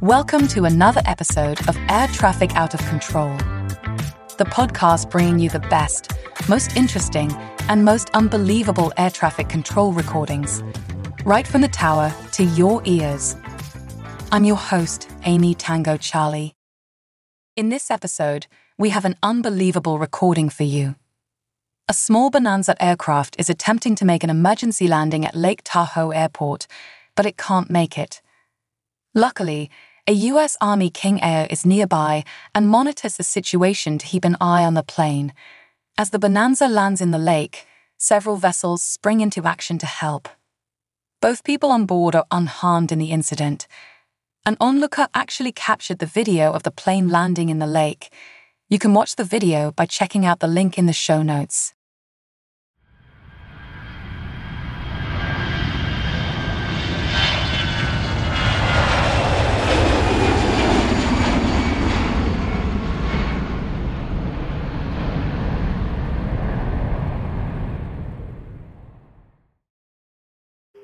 Welcome to another episode of Air Traffic Out of Control, the podcast bringing you the best, most interesting, and most unbelievable air traffic control recordings, right from the tower to your ears. I'm your host, Amy Tango Charlie. In this episode, we have an unbelievable recording for you. A small Bonanza aircraft is attempting to make an emergency landing at Lake Tahoe Airport, but it can't make it. Luckily, a US Army King Air is nearby and monitors the situation to keep an eye on the plane. As the Bonanza lands in the lake, several vessels spring into action to help. Both people on board are unharmed in the incident. An onlooker actually captured the video of the plane landing in the lake. You can watch the video by checking out the link in the show notes.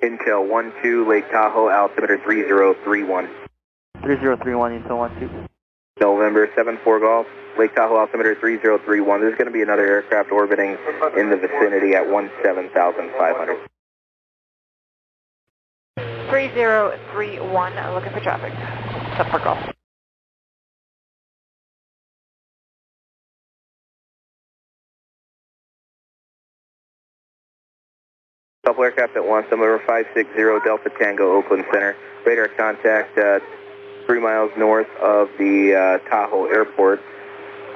Intel 1-2, Lake Tahoe, altimeter 3031. 3031 Intel 1-2. November 7-4 Golf, Lake Tahoe, altimeter 3031. There's going to be another aircraft orbiting in the vicinity at 17,500. 3031, uh, looking for traffic. 7-4 Golf. Couple aircraft at once, number 560 Delta Tango, Oakland Center. Radar contact uh, three miles north of the uh, Tahoe Airport.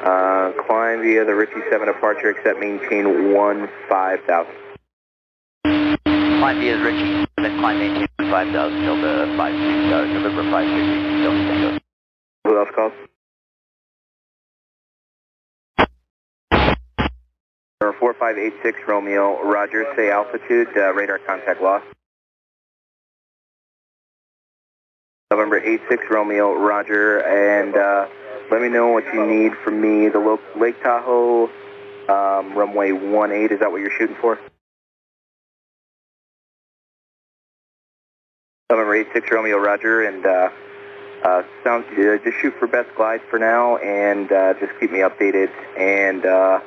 Uh, climb via the Ritchie 7 departure, except maintain 1 5000. Climb via Ritchie, then climb maintain 5000 Delta 5 uh, November 560 Delta Tango. Who else calls? 4586 Romeo, Roger, say altitude, uh, radar contact lost. November 86 Romeo, Roger, and uh, let me know what you need from me. The Lake Tahoe um, runway 18, is that what you're shooting for? November 86 Romeo, Roger, and uh, uh, sounds uh, just shoot for best glide for now, and uh, just keep me updated. And uh,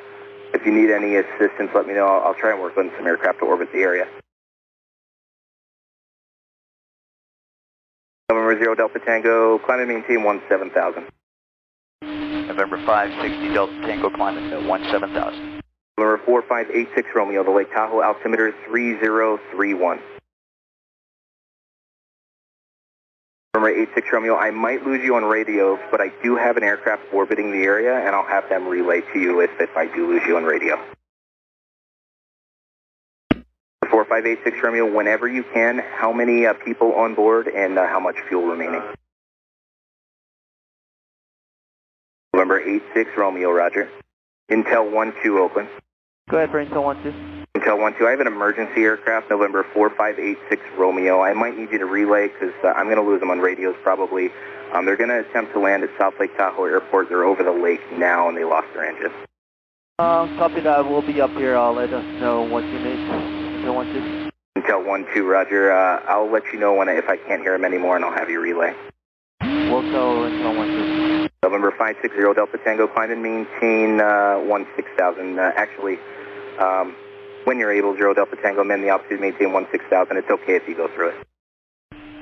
if you need any assistance, let me know. I'll, I'll try and work on some aircraft to orbit the area. November 0 Delta Tango, climb and maintain 17000. November 560 Delta Tango, climb at 17000. November 4586 Romeo, the Lake Tahoe altimeter 3031. November 86 Romeo, I might lose you on radio, but I do have an aircraft orbiting the area, and I'll have them relay to you if, if I do lose you on radio. 4586 Romeo, whenever you can, how many uh, people on board and uh, how much fuel remaining? November 86 Romeo, Roger. Intel 1-2 Oakland. Go ahead Intel 1-2. Intel 12, I have an emergency aircraft, November 4586 Romeo. I might need you to relay because uh, I'm going to lose them on radios probably. Um, they're going to attempt to land at South Lake Tahoe Airport. They're over the lake now and they lost their engine. Uh, copy that. We'll be up here. I'll let us know what you need. Intel 1-2. Intel 12, Roger. Uh, I'll let you know when I, if I can't hear him anymore and I'll have you relay. We'll tell Intel 1-2. November 560 Delta Tango, climb and maintain uh, 16,000. Uh, actually, um, when you're able, 0 Delta Tango, amend the altitude, maintain 16,000. It's okay if you go through it.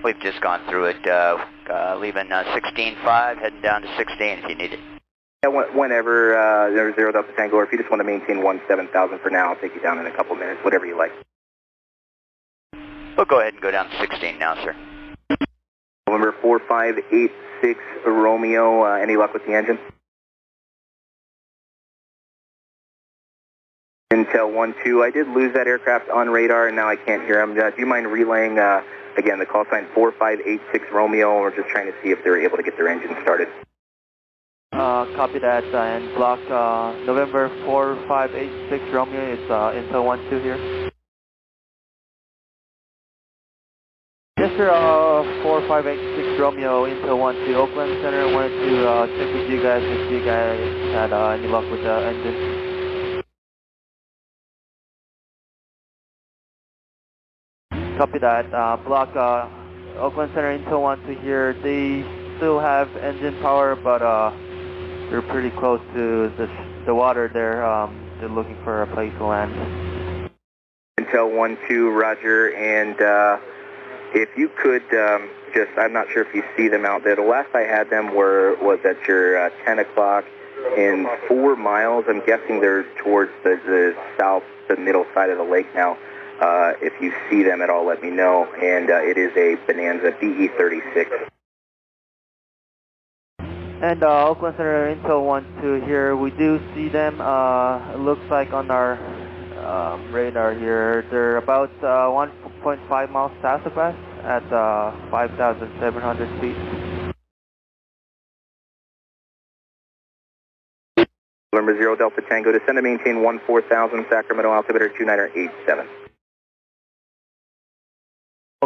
We've just gone through it, uh, uh, leaving uh, 16.5, heading down to 16 if you need it. Yeah, whenever uh, there's 0 Delta Tango, or if you just want to maintain 17,000 for now, I'll take you down in a couple minutes, whatever you like. We'll go ahead and go down to 16 now, sir. Number 4586 Romeo, uh, any luck with the engine? Intel 1-2, I did lose that aircraft on radar and now I can't hear him. Uh, do you mind relaying, uh, again, the call sign 4586 Romeo? We're just trying to see if they're able to get their engine started. Uh, copy that, uh, and block uh, November 4586 Romeo, it's uh, Intel 1-2 here. Yes, sir, uh, 4586 Romeo, Intel 1-2 Oakland Center. Wanted to check with you guys if you guys had any luck with the engine. Copy that. Uh, block uh, Oakland Center Intel 1 to here. They still have engine power, but uh, they're pretty close to the, the water there. Um, they're looking for a place to land. Intel 1-2, Roger, and uh, if you could um, just, I'm not sure if you see them out there. The last I had them were was at your uh, 10 o'clock in four miles. I'm guessing they're towards the, the south, the middle side of the lake now. Uh, if you see them at all, let me know. And uh, it is a Bonanza BE36. And uh, Oakland Center Intel 1-2 here. We do see them. Uh, it looks like on our um, radar here. They're about uh, 1.5 miles south of us at uh, 5,700 feet. November 0 Delta Tango, descend to maintain 14,000, Sacramento altimeter 2987.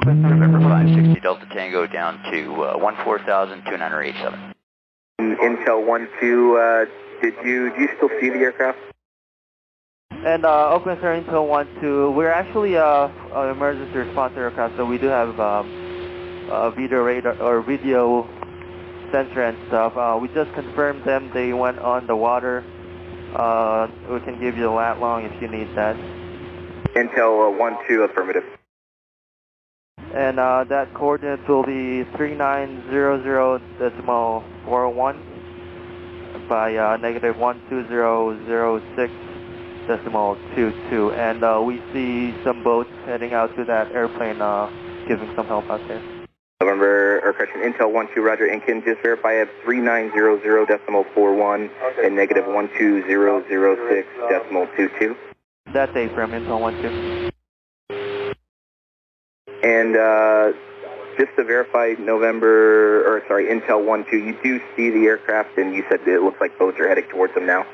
November 560 Delta Tango down to uh, 14,000, 2987. Intel 1-2, uh, did you, do you still see the aircraft? And uh, Oakland Center Intel 1-2, we're actually uh, an emergency response aircraft, so we do have um, uh, video radar or video sensor and stuff. Uh, we just confirmed them. They went on the water. Uh, we can give you the lat long if you need that. Intel uh, 1-2, affirmative. And uh, that coordinates will be 3900 decimal 41 by uh, negative 12006 decimal 22. And uh, we see some boats heading out to that airplane uh, giving some help out there. November, or correction, Intel 1-2, Roger, Incan, just verify I have 3900 decimal 41 and negative 12006 decimal 22. That's A from Intel 1-2. And uh, just to verify November, or sorry, Intel 1-2, you do see the aircraft and you said it looks like boats are heading towards them now?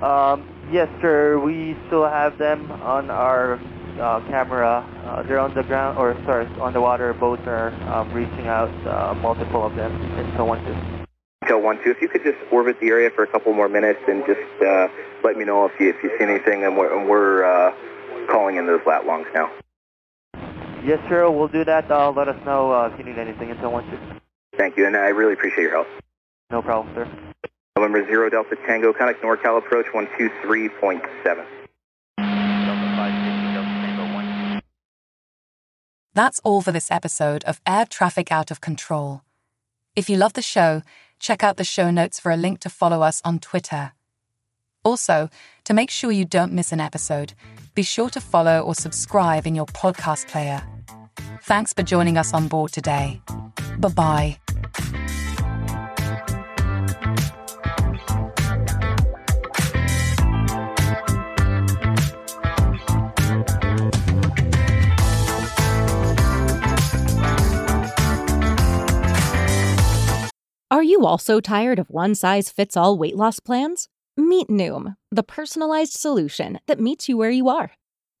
Um, yes, sir. We still have them on our uh, camera. Uh, they're on the ground, or sorry, on the water. Boats are um, reaching out, uh, multiple of them, Intel 1-2. Intel 1-2, if you could just orbit the area for a couple more minutes and just uh, let me know if you, if you see anything, and we're, and we're uh, calling in those lat longs now. Yes, sir. We'll do that. Uh, let us know uh, if you need anything Intel 1-2. Thank you, and I really appreciate your help. No problem, sir. November 0 Delta Tango, contact NorCal approach 123.7. Delta 560 Delta Tango 1. That's all for this episode of Air Traffic Out of Control. If you love the show, check out the show notes for a link to follow us on Twitter. Also, to make sure you don't miss an episode, be sure to follow or subscribe in your podcast player. Thanks for joining us on board today. Bye bye. Are you also tired of one size fits all weight loss plans? Meet Noom, the personalized solution that meets you where you are.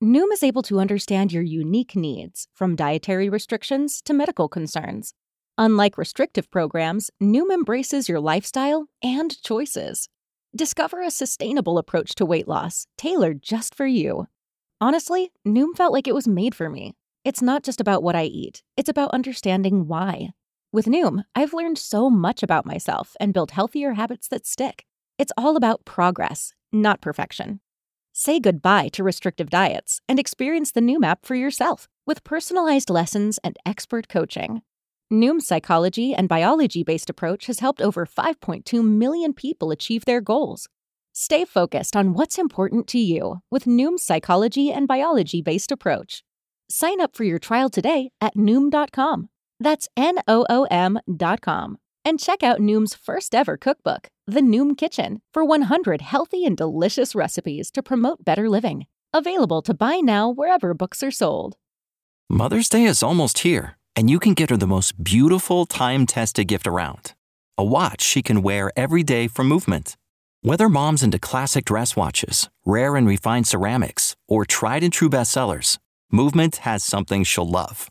Noom is able to understand your unique needs, from dietary restrictions to medical concerns. Unlike restrictive programs, Noom embraces your lifestyle and choices. Discover a sustainable approach to weight loss, tailored just for you. Honestly, Noom felt like it was made for me. It's not just about what I eat, it's about understanding why. With Noom, I've learned so much about myself and built healthier habits that stick. It's all about progress, not perfection. Say goodbye to restrictive diets and experience the Noom app for yourself with personalized lessons and expert coaching. Noom's psychology and biology based approach has helped over 5.2 million people achieve their goals. Stay focused on what's important to you with Noom's psychology and biology based approach. Sign up for your trial today at Noom.com. That's N O O M.com. And check out Noom's first ever cookbook, The Noom Kitchen, for 100 healthy and delicious recipes to promote better living. Available to buy now wherever books are sold. Mother's Day is almost here, and you can get her the most beautiful time tested gift around a watch she can wear every day for movement. Whether mom's into classic dress watches, rare and refined ceramics, or tried and true bestsellers, Movement has something she'll love.